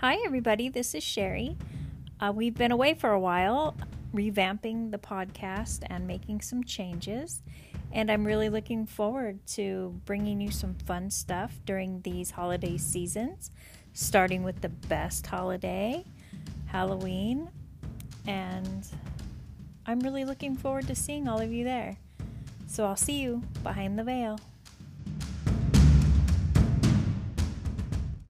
Hi, everybody. This is Sherry. Uh, we've been away for a while, revamping the podcast and making some changes. And I'm really looking forward to bringing you some fun stuff during these holiday seasons, starting with the best holiday, Halloween. And I'm really looking forward to seeing all of you there. So I'll see you behind the veil.